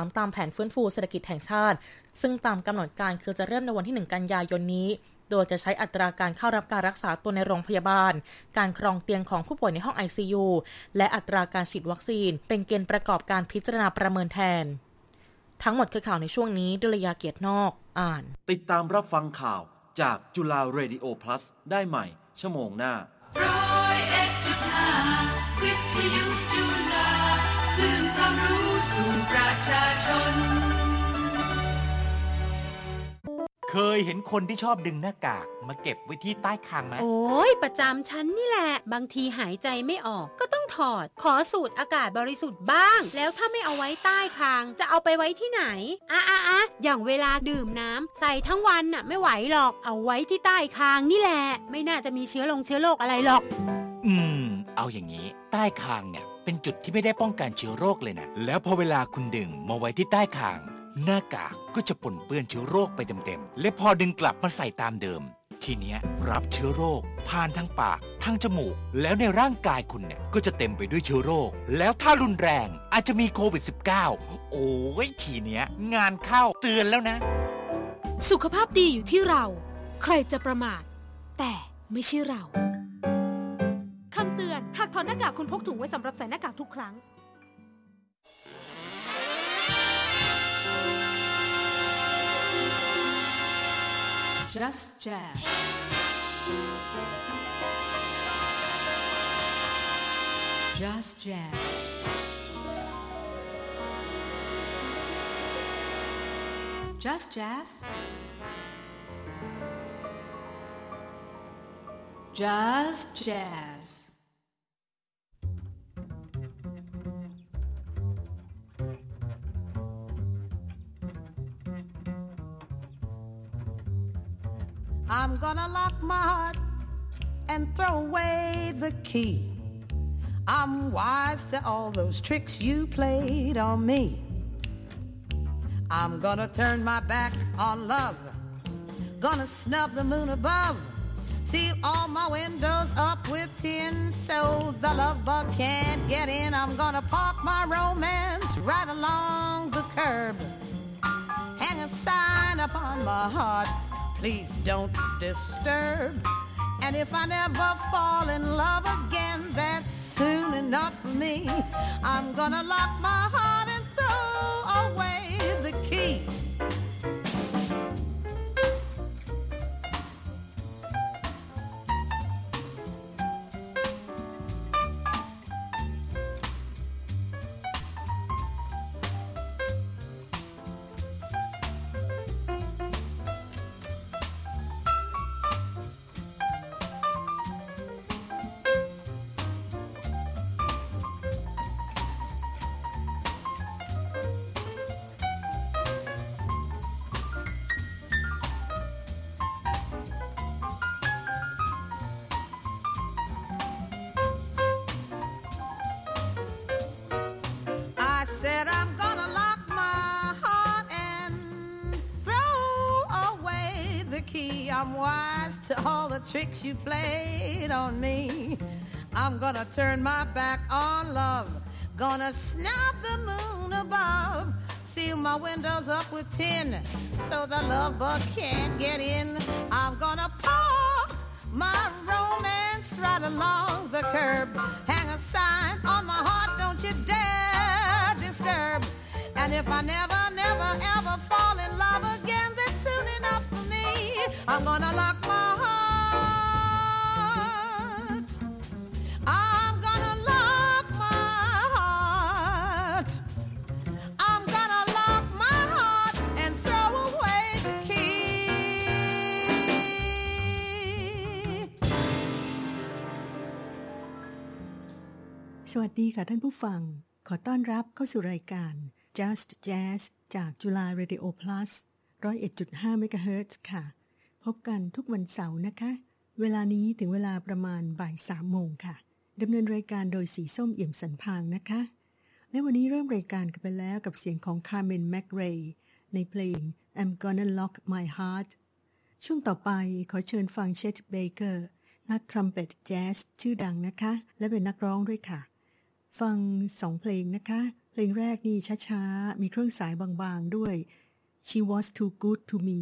3 ตามแผนฟื้นฟูเศรษฐกิจแห่งชาติ ซึ่งตามกำหนดการคือจะเริ่มในวันที่ 1 กันยายนนี้ โดยจะใช้อัตราการเข้ารับการรักษาตัวในโรงพยาบาล การครองเตียงของผู้ป่วยในห้อง ICU และอัตราการฉีดวัคซีน เป็นเกณฑ์ประกอบการพิจารณาประเมินแทน ทั้งหมดคือข่าวในช่วงนี้ดุลยาเกียรตินอก อ่าน ติดตามรับฟังข่าวจากจุฬาเรดิโอ plus ได้ใหม่ ชั่วโมงหน้าร้อยเอ็ดจุดห้าวิทยุจุฬาคลื่นความรู้ สู่ประชาชน เคยเห็นคนที่ชอบดึงหน้ากากมาเก็บไว้ที่ใต้คางไหมโอ้ยประจำฉันนี่แหละ บางทีหายใจไม่ออกก็ต้องถอด ขอสูดอากาศบริสุทธิ์บ้าง แล้วถ้าไม่เอาไว้ใต้คาง จะเอาไปไว้ที่ไหนอะอะอะอย่างเวลาดื่มน้ำใส่ทั้งวันน่ะ ไม่ไหวหรอกเอาไว้ที่ใต้คางนี่แหละ ไม่น่าจะมีเชื้อลงเชื้อโรคอะไรหรอก อืม เอาอย่างนี้ ใต้คางเนี่ย เป็นจุดที่ไม่ได้ป้องกันเชื้อโรคเลยนะ แล้วพอเวลาคุณดึงมาไว้ที่ใต้คาง หน้ากากก็จะปนเปื้อนเชื้อโรคไปเต็มๆ และพอดึงกลับมาใส่ตามเดิม ทีเนี้ยรับเชื้อโรค ผ่านทางปาก ทางจมูก แล้วในร่างกายคุณเนี่ย ก็จะเต็มไปด้วยเชื้อโรค แล้วถ้ารุนแรงอาจจะมีโควิด -19 โอ้ยทีเนี้ย งานเข้าเตือนแล้วนะ สุขภาพดีอยู่ที่เรา ใครจะประมาท แต่ไม่ใช่เรา หากถอดหน้ากากคุณพกถุงไว้สำหรับใส่หน้ากากทุกครั้ง Just Jazz Just Jazz Just Jazz Just Jazz gonna lock my heart and throw away the key. I'm wise to all those tricks you played on me. I'm gonna turn my back on love. Gonna snub the moon above. Seal all my windows up with tin so the love bug can't get in. I'm gonna park my romance right along the curb. Hang a sign upon my heart please don't disturb. And if I never fall in love again, that's soon enough for me. I'm gonna lock my heart and throw away the key. Tricks you played on me. I'm gonna turn my back on love. Gonna snap the moon above. Seal my windows up with tin so the love bug can't get in. I'm gonna park my romance right along the curb. Hang a sign on my heart, don't you dare disturb. And if I never, never, ever fall in love again, then soon enough for me, I'm gonna lock สวัสดีค่ะท่านผู้ฟัง ขอต้อนรับเข้าสู่รายการ Just Jazz จากจุฬา Radio Plus 101.5เมกะเฮิรตซ์ค่ะ พบกันทุกวันเสาร์นะคะ เวลานี้ถึงเวลาประมาณบ่ายสามโมงค่ะดำเนินรายการโดยสีส้มเอี่ยมสันพางนะคะ และวันนี้เริ่มรายการกันไปแล้วกับเสียงของ Carmen McRae ในเพลง I'm Gonna Lock My Heart ช่วงต่อไปขอเชิญฟังเชตเบเกอร์นักทรัมเป็ตแจ๊สชื่อดังนะคะ และเป็นนักร้องด้วยค่ะ ฟังสองเพลงนะคะ เพลงแรกนี่ช้าๆ มีเครื่องสายบางๆด้วย She was too good to me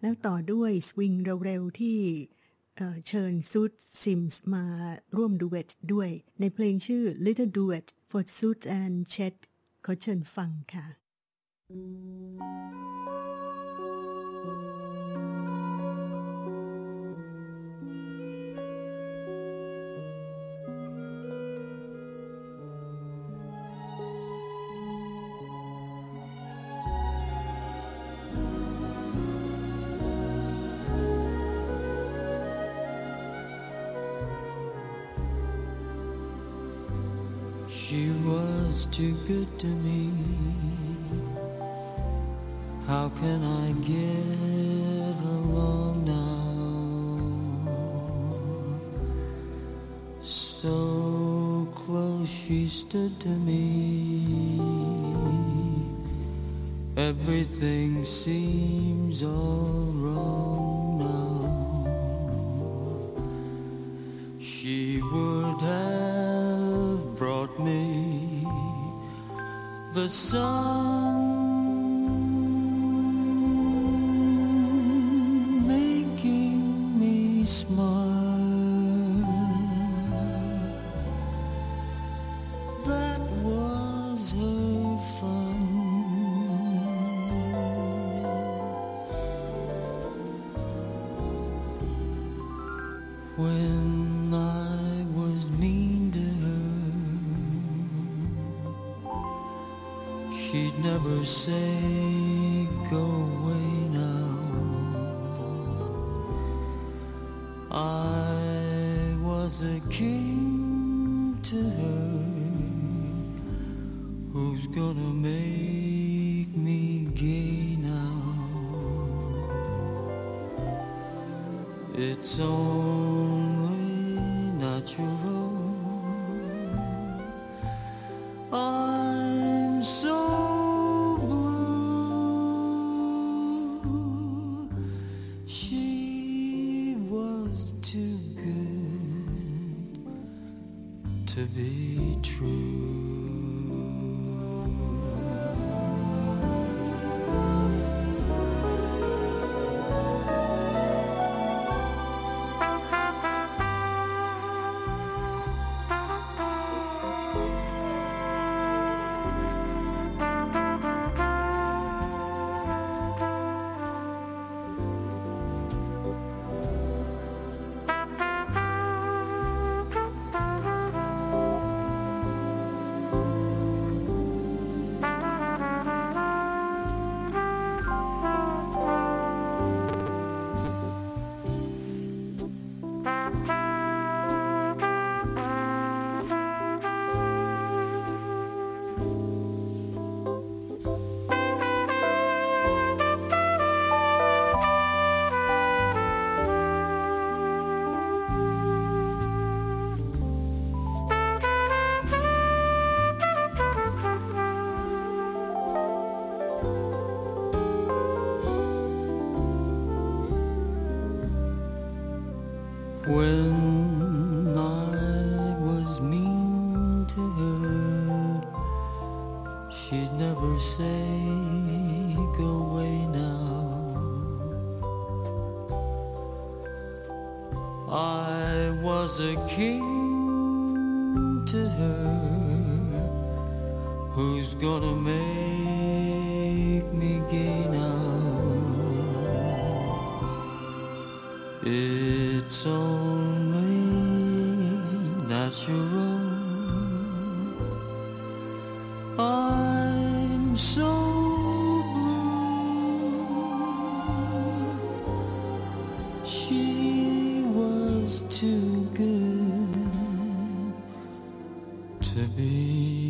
แล้วต่อด้วยสวิงเร็วๆ ที่เชิญซูดซิมส์มาร่วมดูเวตด้วย ในเพลงชื่อ Little Duet for Suit and Chet ขอเชิญฟังค่ะ She was too good to me. How can I get along now? So close she stood to me. Everything seems all wrong the sun, too good to be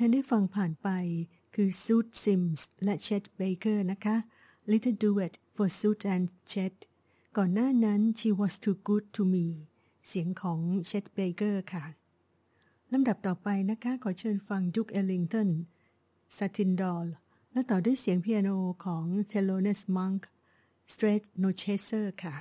ท่านได้ฟังผ่านไปคือ Zoot Sims และ Chet Baker นะคะ Little Duet for Zoot and Chet ก่อนหน้านั้น She was too good to me เสียงของ Chet Baker ค่ะลำดับต่อไปนะคะ ขอเชิญฟัง Duke Ellington Satin Doll และต่อด้วยเสียงเปียโนของ Thelonious Monk Straight No Chaser ค่ะ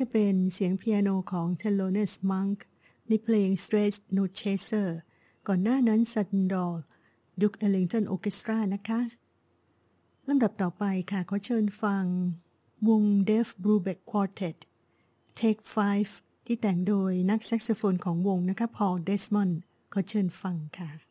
ก็เป็นเสียงเปียโนของ t e l o n e s Monk ในเพลง Stretch No Chaser ก่อนหน้านั้น Sudden Doll ดุกเอลิงตันโอเคสตรานะคะลำดับต่อไปค่ะขอเชิญฟัง วง Def Brubeck Quartet Take 5 ที่แต่งโดยนักแซกโซโฟนของวงนะคะ Paul Desmond ขอเชิญฟังค่ะ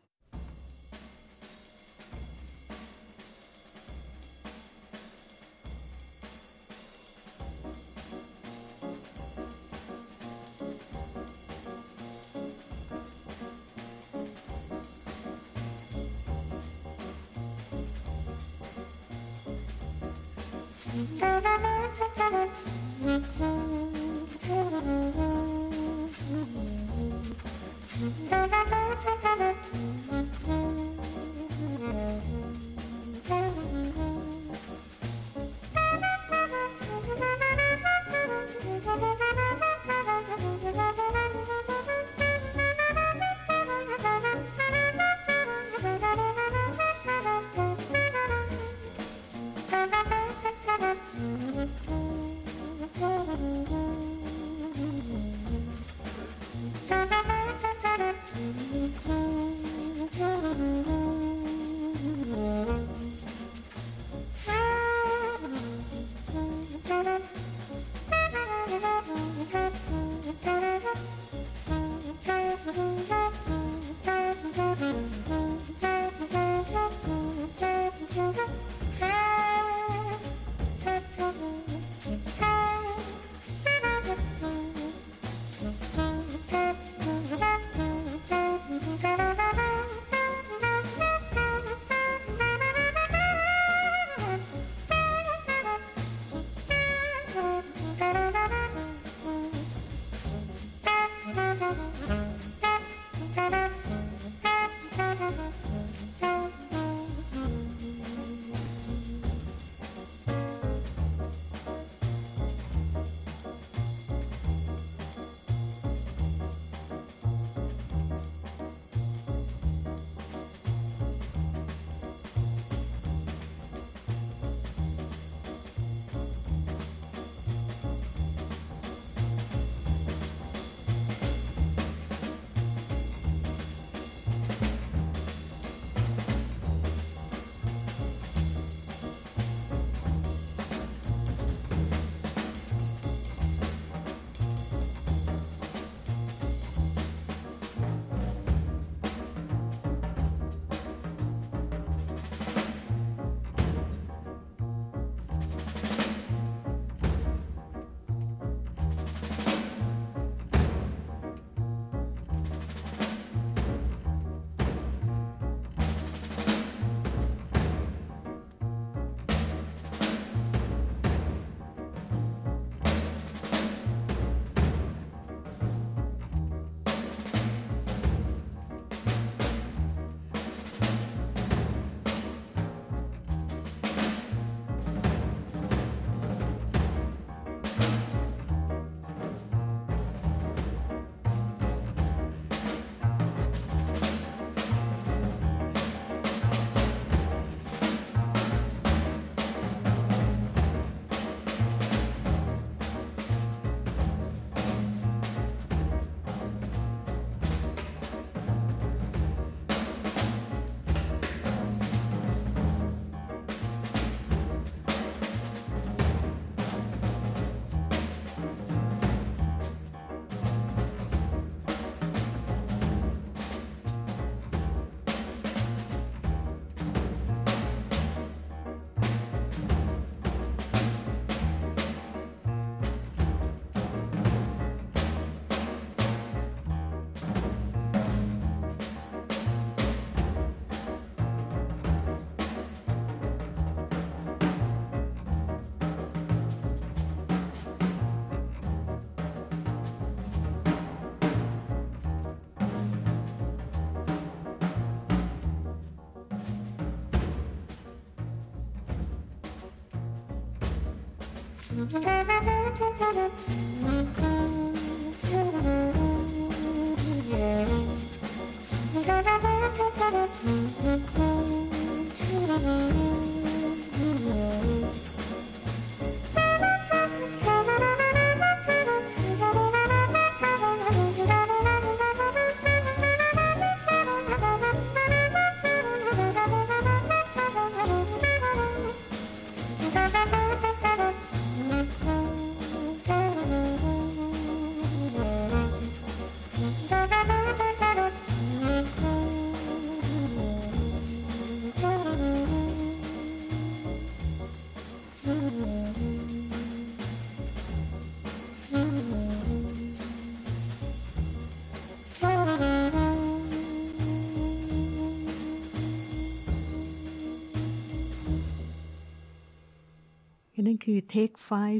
นั่นคือ Take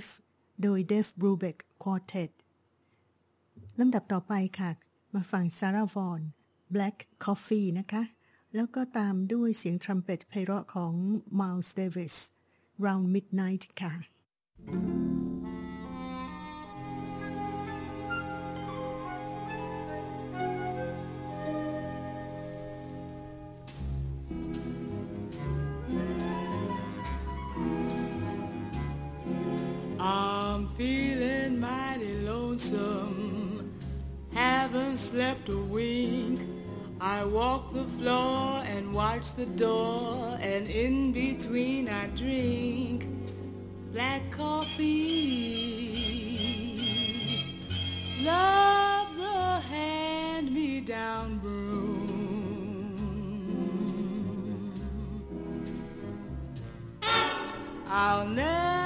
5 โดย Dave Brubeck Quartet ลำดับต่อไปค่ะ มาฟัง Sarah Vaughan Black Coffee นะคะ แล้วก็ตามด้วยเสียงทรัมเป็ตไพเราะของ Miles Davis Round Midnight ค่ะ I'm haven't slept a wink. I walk the floor and watch the door, and in between I drink black coffee. Love's a hand-me-down broom. I'll never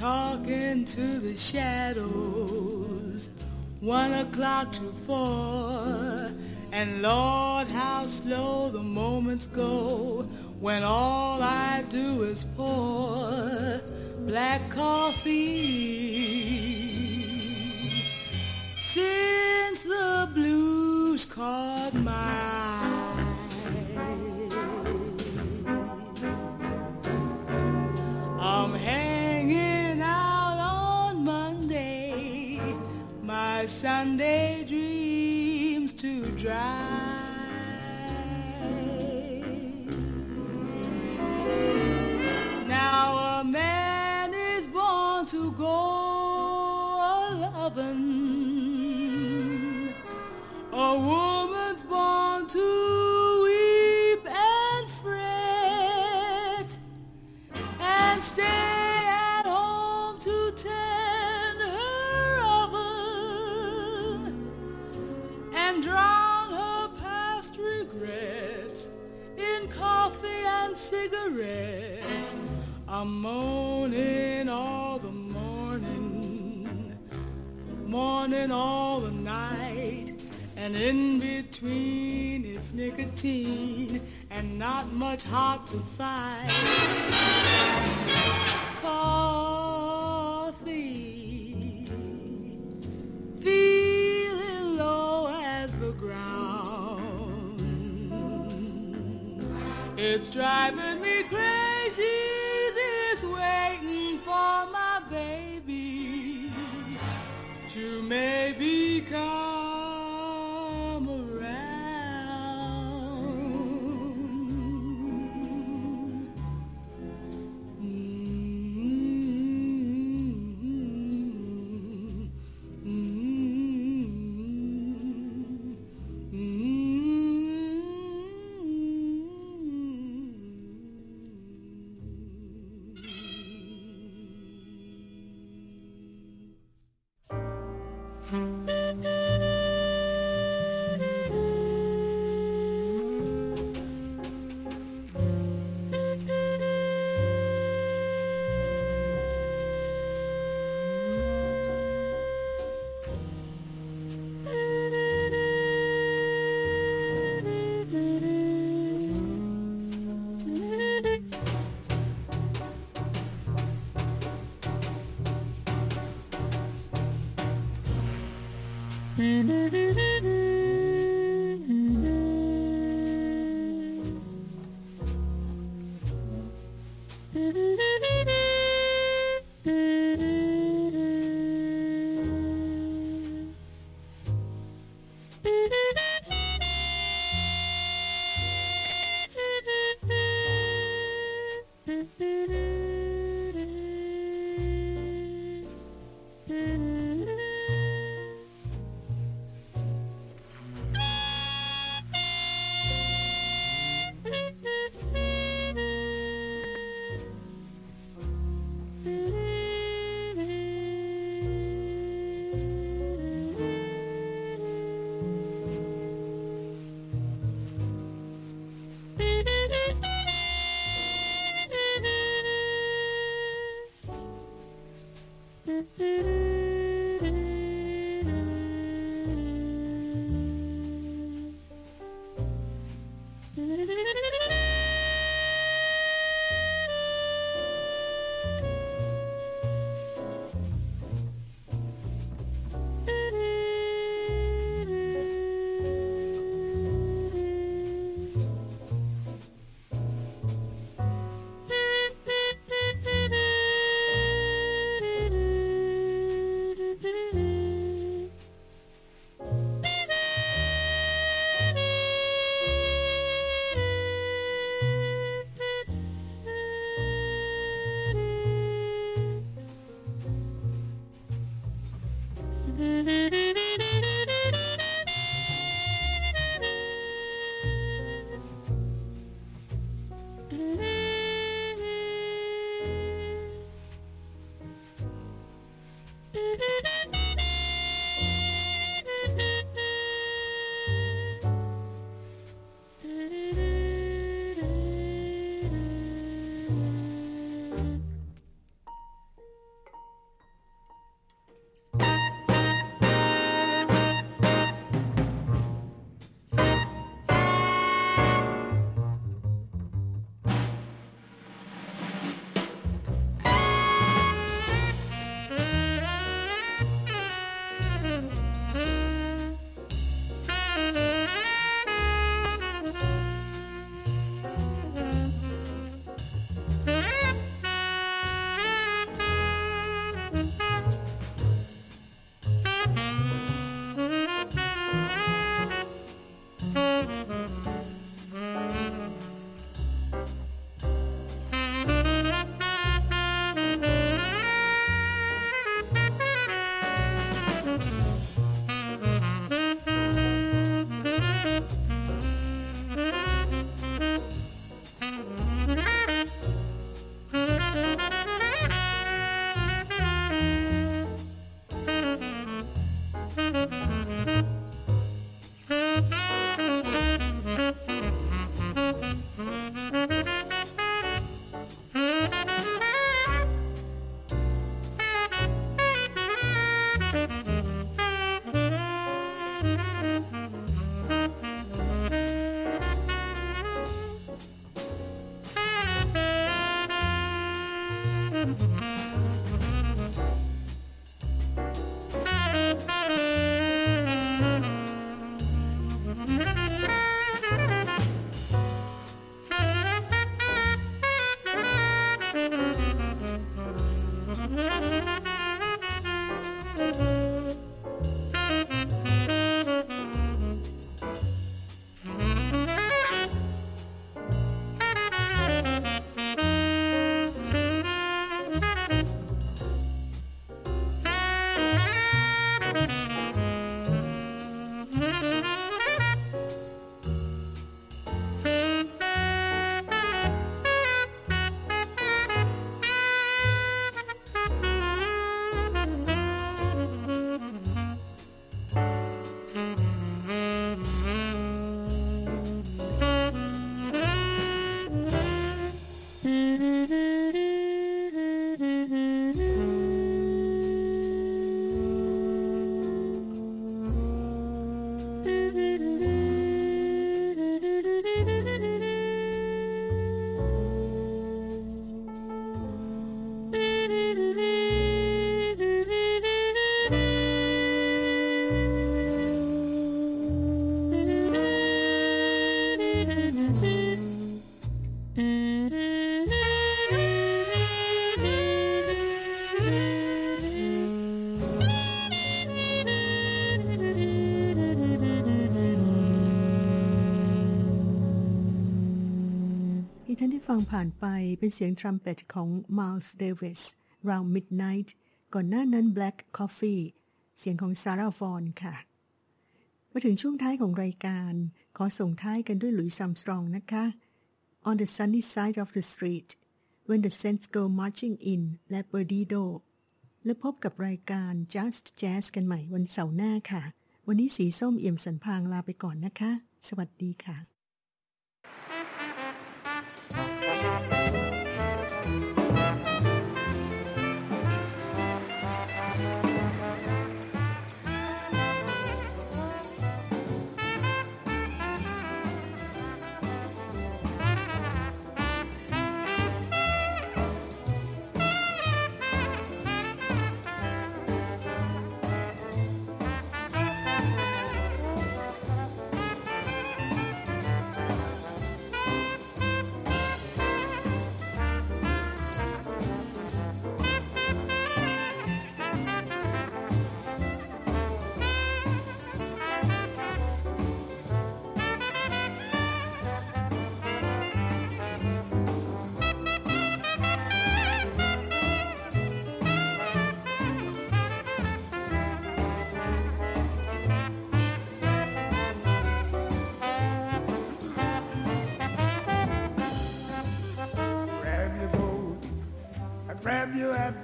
talking to the shadows, one o'clock to four. And Lord, how slow the moments go when all I do is pour black coffee. Since the blues caught my daydreams to drive. Moaning all the morning, morning all the night, and in between is nicotine and not much hot to find. Coffee, feeling low as the ground. It's driving me crazy, maybe ผ่านไปเป็นเสียงทรัมเป็ตของ Miles Davis Round Midnight ก่อนหน้านั้น Black Coffee เสียงของ Sarah Vaughan ค่ะ มาถึงช่วงท้ายของรายการ ขอส่งท้ายกันด้วยหลุยส์ซัมสตรองนะคะ On the sunny side of the street When the Saints go marching in และ Perdido และพบกับรายการ Just Jazz กันใหม่วันเสาร์หน้าค่ะ วันนี้สีส้มเอี่ยมสันพางลาไปก่อนนะคะ สวัสดีค่ะ「thank you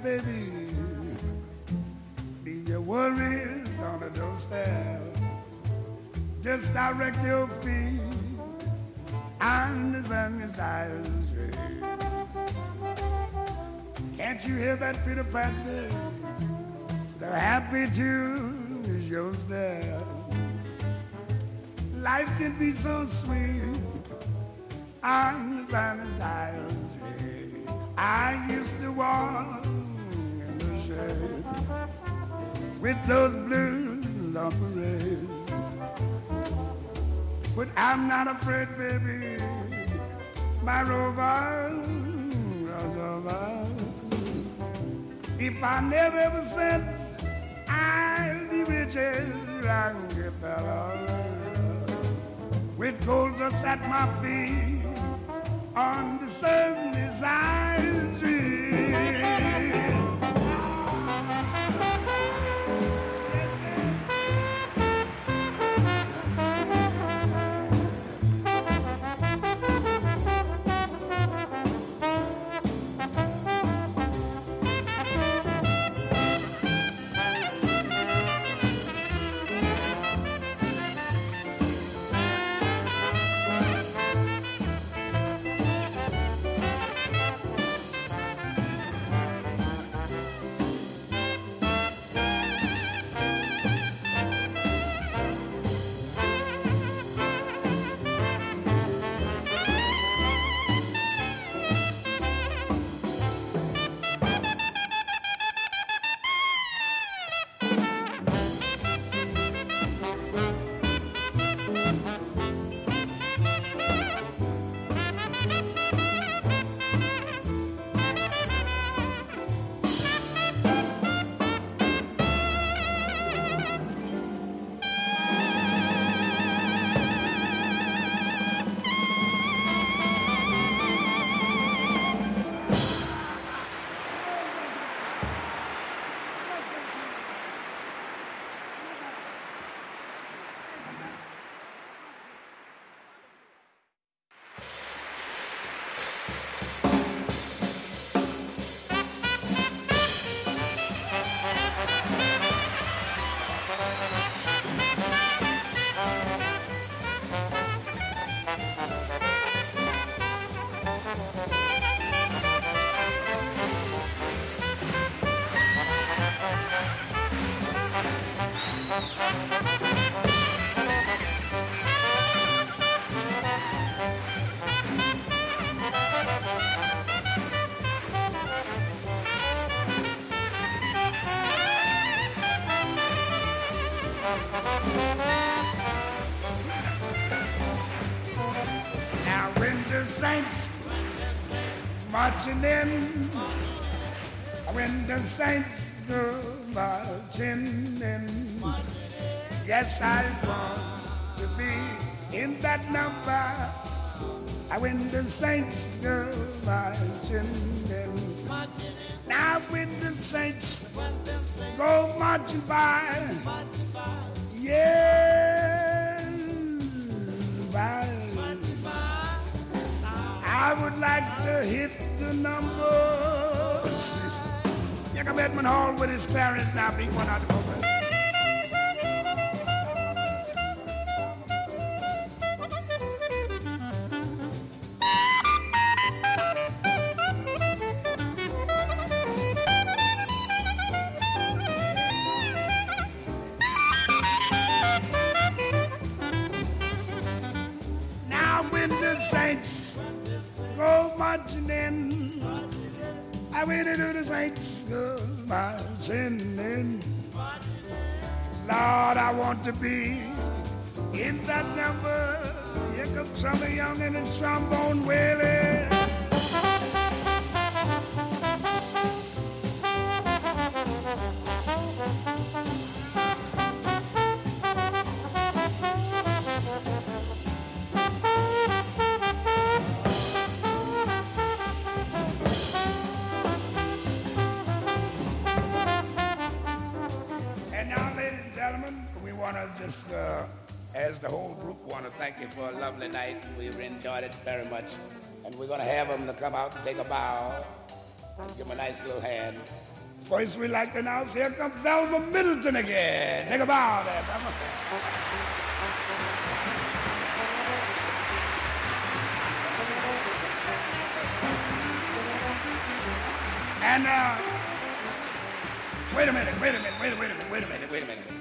baby. Leave your worries on the doorstep. Just direct your feet on the sun's eyes. Can't you hear that Peter Pan? The happy tune is your step. Life can be so sweet on the sun's eyes. I used to walk with those blues on. But I'm not afraid, baby. My rover. If I never ever sense, I'll be rich as Rockefeller. With gold dust at my feet on the sunny side street. Saints go marching in, yes I want to be in that number. I when the saints go marching in, now when the saints go marching by, yes, by. I would like to hit the numbers. Jacob Edmund Hall with his parents now beat one out the Shamba. Thank you for a lovely night. We've enjoyed it very much. And we're going to have them to come out and take a bow. and Give him a nice little hand. Voice we like to announce, here comes Velma Middleton again. Take a bow there, Velma. And, uh, wait a minute, wait a minute, wait a minute, wait a minute, wait a minute.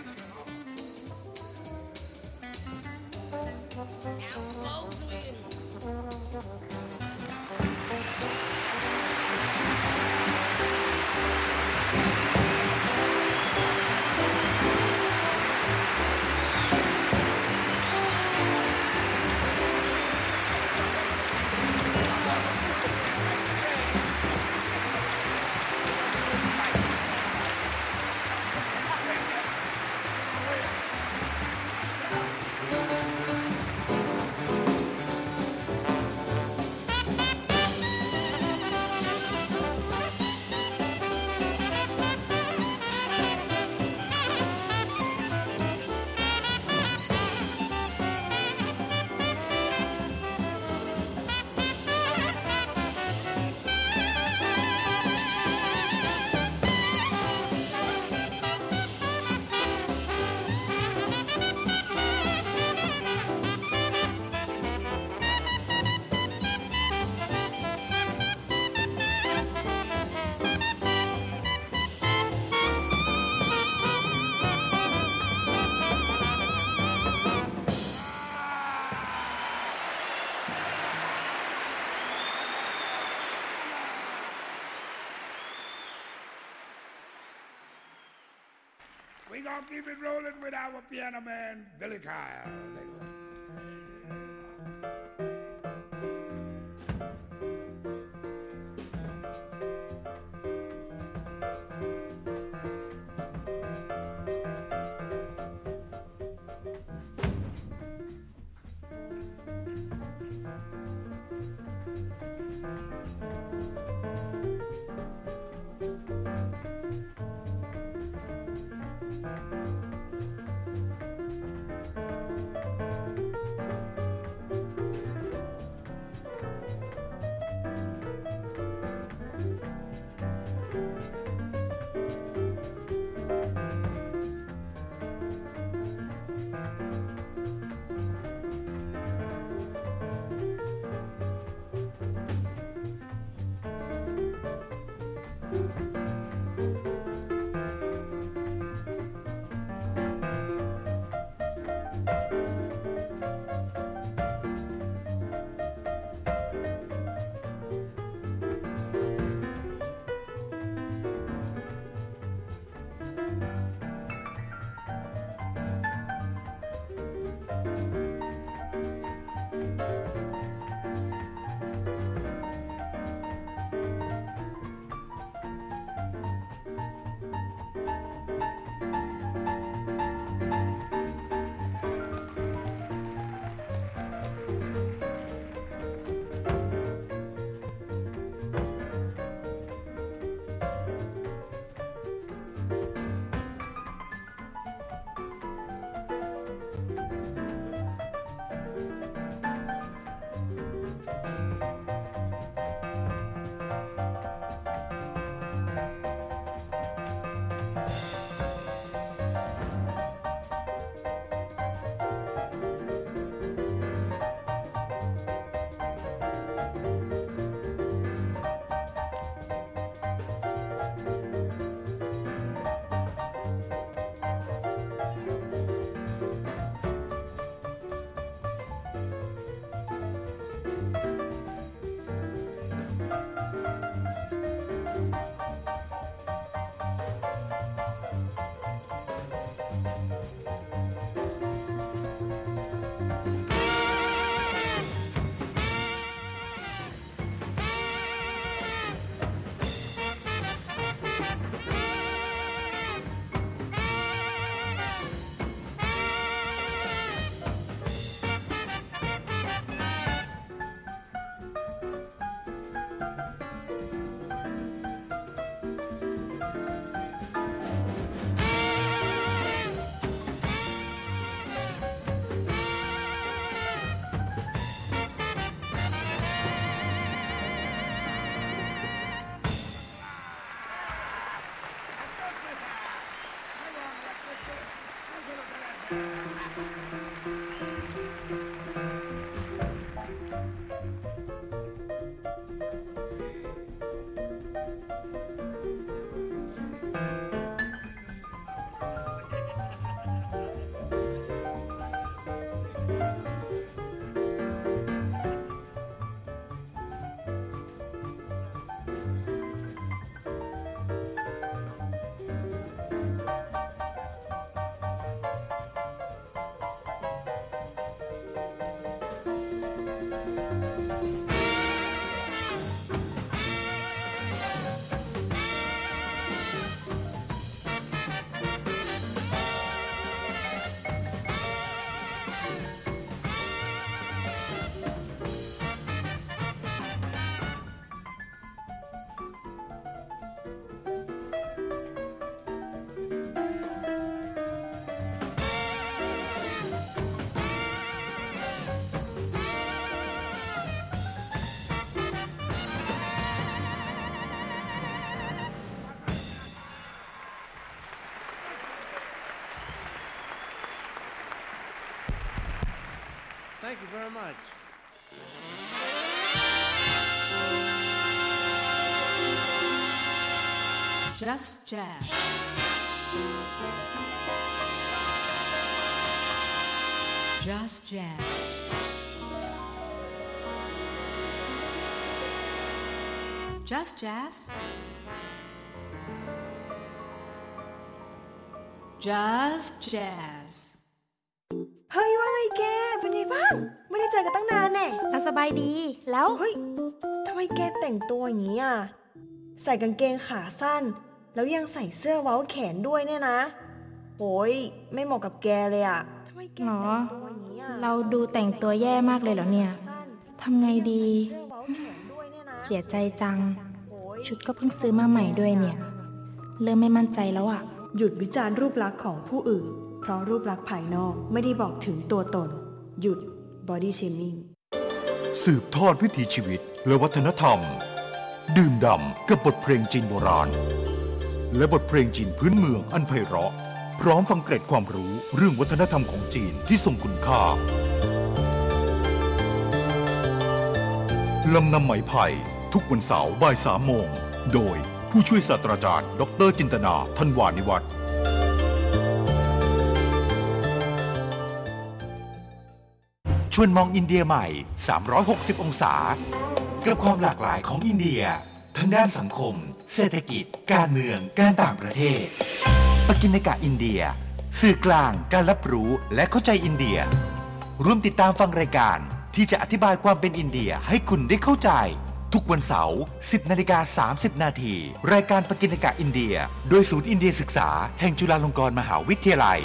Our piano man, Billy Kyle. Thank you. Just Jazz. Just Jazz. Just Jazz. Just Jazz. เฮ้ยว่าไงแก เป็นไงบ้าง ไม่ได้เจอกันตั้งนานแน่อะสบายดี แล้ว เฮ้ย ทำไมแกแต่งตัวอย่างนี้อะ ใส่กางเกงขาสั้น แล้วยังใส่เสื้อเว้าแขนด้วยเนี่ยนะโอ้ยไม่เหมาะกับแกเลยอะทำไมแกหรอ แต่งตัวอย่างนี้อะเราดูแต่งตัวแย่มากเลยเหรอเนี่ยทำไงดี เสียใจจังชุดก็เพิ่งซื้อมาใหม่ด้วยเนี่ย เริ่มไม่มั่นใจแล้วอะ หยุดวิจารณ์รูปลักษณ์ของผู้อื่น เพราะรูปลักษณ์ภายนอกไม่ได้บอกถึงตัวตน หยุด body shaming สืบทอดวิถีชีวิตและวัฒนธรรม ดื่มด่ำกับบทเพลงจีนโบราณ และบทเพลงจีนพื้นเมืองอันไพเราะ พร้อมฟังเกร็ดความรู้เรื่องวัฒนธรรมของจีนที่ทรงคุณค่าลำนำไหมไผ่ทุกวันเสาร์บ่ายสามโมง โดยผู้ช่วยศาสตราจารย์ ดรจินตนาทันวานิวัฒน์ชวนมองอินเดียใหม่ 360 องศา กับความหลากหลายของอินเดีย ทั้งด้านสังคม เศรษฐกิจ การเมือง การต่างประเทศ ปกินกะอินเดีย สื่อกลาง การรับรู้และเข้าใจอินเดีย ร่วมติดตามฟังรายการที่จะอธิบายความเป็นอินเดียให้คุณได้เข้าใจ ทุกวันเสาร์ 10นาฬิกา30 นาทีรายการปกินกะอินเดีย โดยศูนย์อินเดียศึกษาแห่งจุฬาลงกรณ์มหาวิทยาลัย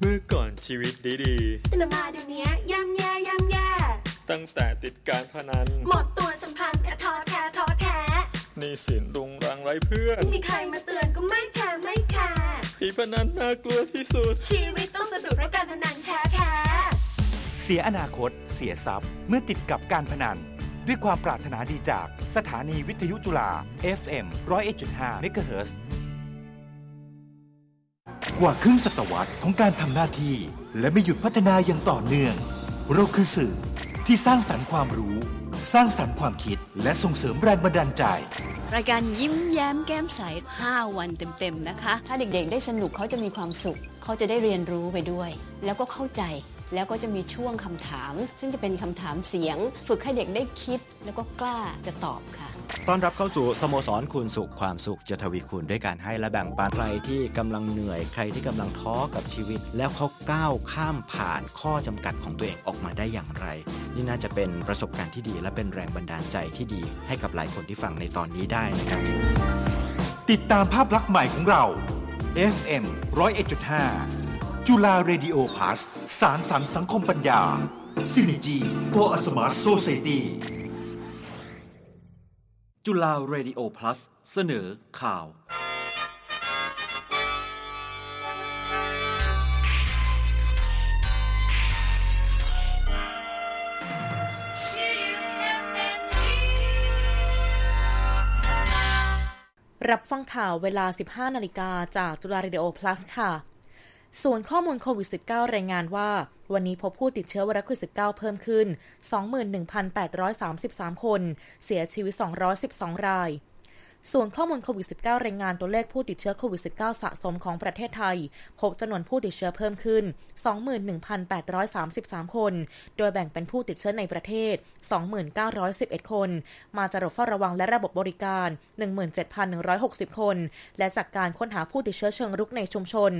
เมื่อก่อนชีวิตดีแต่มาเดี๋ยวนี้ย่ำแย่ย่ำแย่ๆ ตั้งแต่ติดการพนัน หมดตัวสัมพันธ์อะท้อแท้ท้อแท้หนี่สินรุงรังไร้เพื่อน มีใครมาเตือนก็ไม่แคร์ไม่แคร์ผีพนันน่ากลัวที่สุด ชีวิตต้องสะดุดเพราะการพนันแท้แท้เสียอนาคต เสียทรัพย์เมื่อติดกับการพนัน ด้วยความปรารถนาดีจากสถานีวิทยุจุฬา FM 101.5 MHz กว่าครึ่งศตวรรษของการทำหน้าที่ และไม่หยุดพัฒนาอย่างต่อเนื่อง เราคือสื่อ ที่สร้างสรรค์ความรู้ สร้างสรรค์ความคิด และส่งเสริมแรงบันดาลใจ รายการยิ้มแย้มแก้มใส 5 วันเต็มๆนะคะ ถ้าเด็กๆ ได้สนุกเขาจะมีความสุข เขาจะได้เรียนรู้ไปด้วย แล้วก็เข้าใจ แล้วก็จะมีช่วงคำถาม ซึ่งจะเป็นคำถามเสียง ฝึกให้เด็กได้คิด แล้วก็กล้าจะตอบค่ะ ต้อนรับเข้าสู่สโมสรคูณสุขความสุขจะทวีคูณด้วยการให้และแบ่งปันใครที่กำลังเหนื่อยใครที่กำลังท้อกับชีวิต แล้วเขาก้าวข้ามผ่านข้อจำกัดของตัวเองออกมาได้อย่างไร นี่น่าจะเป็นประสบการณ์ที่ดี และเป็นแรงบันดาลใจที่ดี ให้กับหลายคนที่ฟังในตอนนี้ได้นะครับ ติดตามภาพลักษณ์ใหม่ของเรา FM 101.5 จุฬาเรดิโอพาสสารสันสังคมปัญญา Synergy for a Smart Society จุฬา Radio Plus เสนอข่าวรรับฟังข่าวเวลา 15 นาฬิกาจากจุฬาเรดิโอ plus ค่ะ ส่วนข้อมูลโควิด -19 รายงานว่า วันนี้พบผู้ติดเชื้อไวรัสโควิด -19 เพิ่มขึ้น 21,833 คน เสียชีวิต 212 ราย ส่วนข้อมูลโควิด -19 รายงานตัวเลขผู้ติดเชื้อโควิด -19 สะสมของประเทศไทย พบจำนวนผู้ติดเชื้อเพิ่มขึ้น 21,833 คน โดยแบ่งเป็นผู้ติดเชื้อในประเทศ 2911 คน มาจากระบบเฝ้าระวังและระบบบริการ 17,160 คน และจากการค้นหาผู้ติดเชื้อเชิงรุกในชุมชน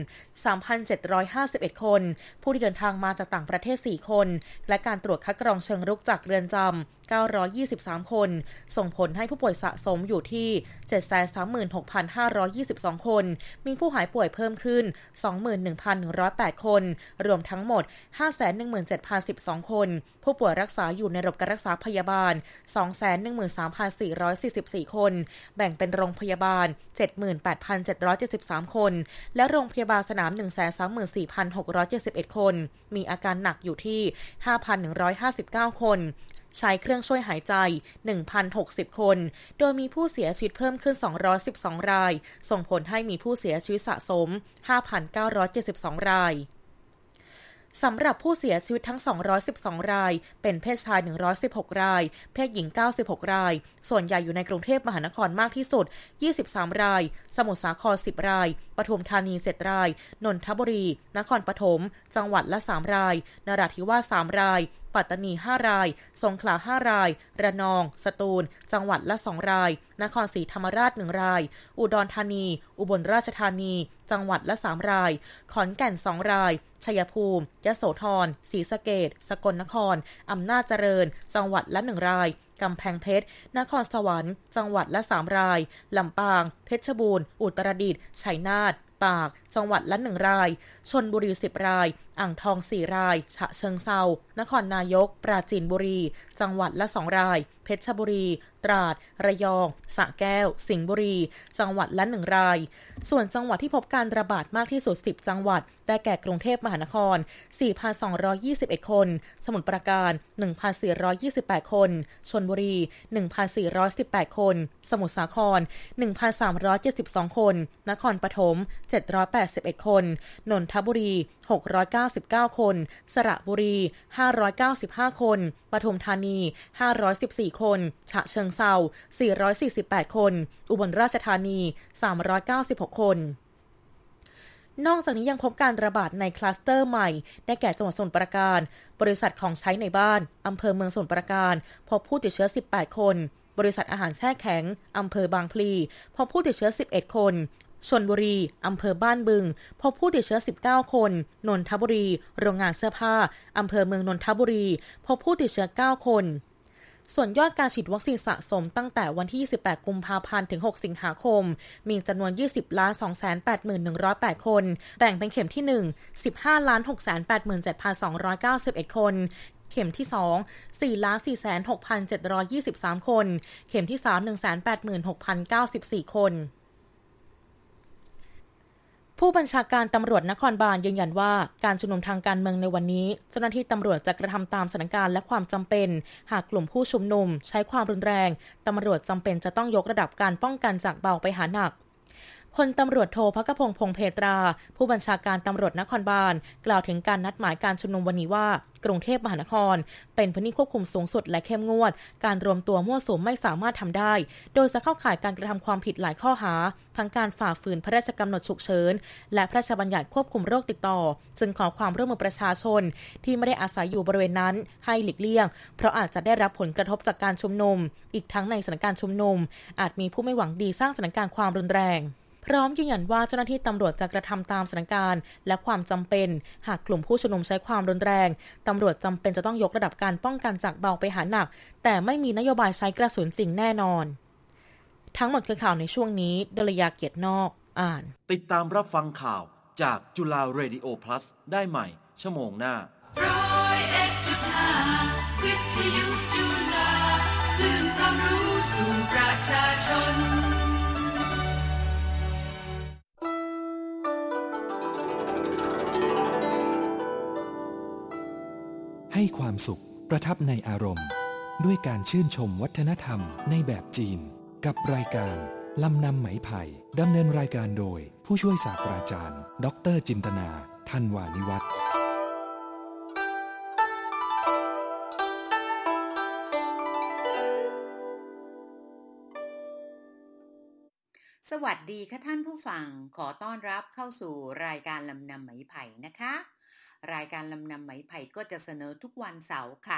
3,751 คน ผู้ที่เดินทางมาจากต่างประเทศ 4 คน และการตรวจคัดกรองเชิงรุกจากเรือนจำ923 คน ส่งผลให้ผู้ป่วยสะสมอยู่ที่736,522 คน มีผู้หายป่วยเพิ่มขึ้น 21,108 คน รวมทั้งหมด 517,012 คน ผู้ป่วยรักษาอยู่ในระบบการรักษาพยาบาล 213,444 คน แบ่งเป็นโรงพยาบาล 78,773 คน และโรงพยาบาลสนาม 134,671 คน มีอาการหนักอยู่ที่ 5,159 คน ใช้เครื่องช่วยหายใจ 1,060 คน โดยมีผู้เสียชีวิตเพิ่มขึ้น 212 ราย ส่งผลให้มีผู้เสียชีวิตสะสม 5,972 รายสำหรับผู้เสียชีวิตทั้ง 212 ราย เป็นเพศชาย 116 ราย เพศหญิง 96 ราย ส่วนใหญ่อยู่ในกรุงเทพมหานครมากที่สุด 23 ราย สมุทรสาคร 10 ราย ปทุมธานี 7 ราย นนทบุรี นครปฐม จังหวัดละ 3 ราย นราธิวาส 3 ราย ปัตตานี 5 ราย สงขลา 5 ราย ระนอง สตูล จังหวัดละ 2 ราย นครศรีธรรมราช 1 ราย อุดรธานี อุบลราชธานี จังหวัดละ 3 ราย ขอนแก่น 2 ราย ชัยภูมิ ยโสธร ศรีสะเกดสกลนคร อำนาจเจริญ จังหวัดละ 1 รายกำแพงเพชร นครสวรรค์ จังหวัดละ 3 ราย ลำปาง เพชรบูรณ์ อุตรดิตถ์ ชัยนาท ตาก จังหวัดละหนึ่งราย ชนบุรีสิบราย อ่างทองสี่ราย ฉะเชิงเซา นครนายก ปราจีนบุรี จังหวัดละสองราย เพชรบุรี ตราด ระยอง สระแก้ว สิงห์บุรี จังหวัดละหนึ่งราย ส่วนจังหวัดที่พบการระบาดมากที่สุด 10 จังหวัด ได้แก่กรุงเทพมหานคร 4,221 คน สมุทรปราการ 1,428 คน ชนบุรี 1,418 คน สมุทรสาคร 1,372 คน นครปฐม 781 คน นนทบุรี 699 คน สระบุรี 595 คน ปทุมธานี 514 คน ฉะเชิงเซา448 คน อุบลราชธานี 396 คนนอกจากนี้ยังพบการระบาดในคลัสเตอร์ใหม่ ได้แก่จังหวัดสมุทรปราการ บริษัทของใช้ในบ้าน อำเภอเมืองสมุทรปราการ พบผู้ติดเชื้อ 18 คน บริษัทอาหารแช่แข็ง อำเภอบางพลี พบผู้ติดเชื้อ 11 คน ชนบุรี อำเภอบ้านบึง พบผู้ติดเชื้อ 19 คน นนทบุรี โรงงานเสื้อผ้า อำเภอเมืองนนทบุรี พบผู้ติดเชื้อ 9 คน ส่วนยอดการฉีดวัคซีนสะสมตั้งแต่วันที่ 28 กุมภาพันธ์ ถึง 6 สิงหาคม มีจำนวน 20 ล้าน 281,108 คน แบ่งเป็นเข็มที่ 1 15 ล้าน 687,291 คนเข็มที่ 2 4ล้าน46,723 คน เข็มที่ 3 186,094 คน ผู้บัญชาการตำรวจนครบาลยืนยันว่าการชุมนุมทางการเมืองในวันนี้ เจ้าหน้าที่ตำรวจจะกระทำตามสถานการณ์และความจำเป็น หากกลุ่มผู้ชุมนุม ใช้ความรุนแรงตำรวจจำเป็นจะต้องยกระดับการป้องกันจากเบาไปหาหนัก พลตำรวจโทพักพงพงเพตรา ผู้บัญชาการตำรวจนครบาล กล่าวถึงการนัดหมายการชุมนุมวันนี้ว่า กรุงเทพมหานคร เป็นพื้นที่ควบคุมสูงสุดและเข้มงวด การรวมตัวมั่วสุมไม่สามารถทำได้ โดยจะเข้าข่ายการกระทำความผิดหลายข้อหา ทั้งการฝ่าฝืนพระราชกำหนดฉุกเฉินและพระราชบัญญัติควบคุมโรคติดต่อ จึงขอความร่วมมือประชาชน ที่ไม่ได้อาศัยอยู่บริเวณนั้นให้หลีกเลี่ยง เพราะอาจจะได้รับผลกระทบจากการชุมนุม อีกทั้งในสถานการณ์ชุมนุม อาจมีผู้ไม่หวังดีสร้างสถานการณ์ความรุนแรง พร้อมยืนยันว่าเจ้าหน้าที่ตำรวจจะกระทำตามสถานการณ์ และความจำเป็น หากกลุ่มผู้ชุมนุมใช้ความรุนแรงตำรวจจำเป็นจะต้องยกระดับการป้องกันจากเบาไปหาหนัก แต่ไม่มีนโยบายใช้กระสุนจริงแน่นอน ทั้งหมดคือข่าวในช่วงนี้ดลยาเกียรตินอกอ่าน ติดตามรับฟังข่าวจากจุฬาเรดิโอ plus ได้ใหม่ ชั่วโมงหน้าร้อยเอ็ดจุดห้าวิทยุจุฬาคลื่นความรู้สู่ประชาชน ให้ความสุขประทับในอารมณ์ ด้วยการชื่นชมวัฒนธรรมในแบบจีน กับรายการลำนำไหมไผ่ดำเนินรายการโดย ผู้ช่วยศาสตราจารย์ ดรจินตนาทันวานิวัฒน์สวัสดีค่ะท่านผู้ฟัง ขอต้อนรับเข้าสู่รายการลำนำไหมไผ่นะคะ รายการลำนำไหมไผ่ก็จะเสนอทุกวันเสาร์ค่ะ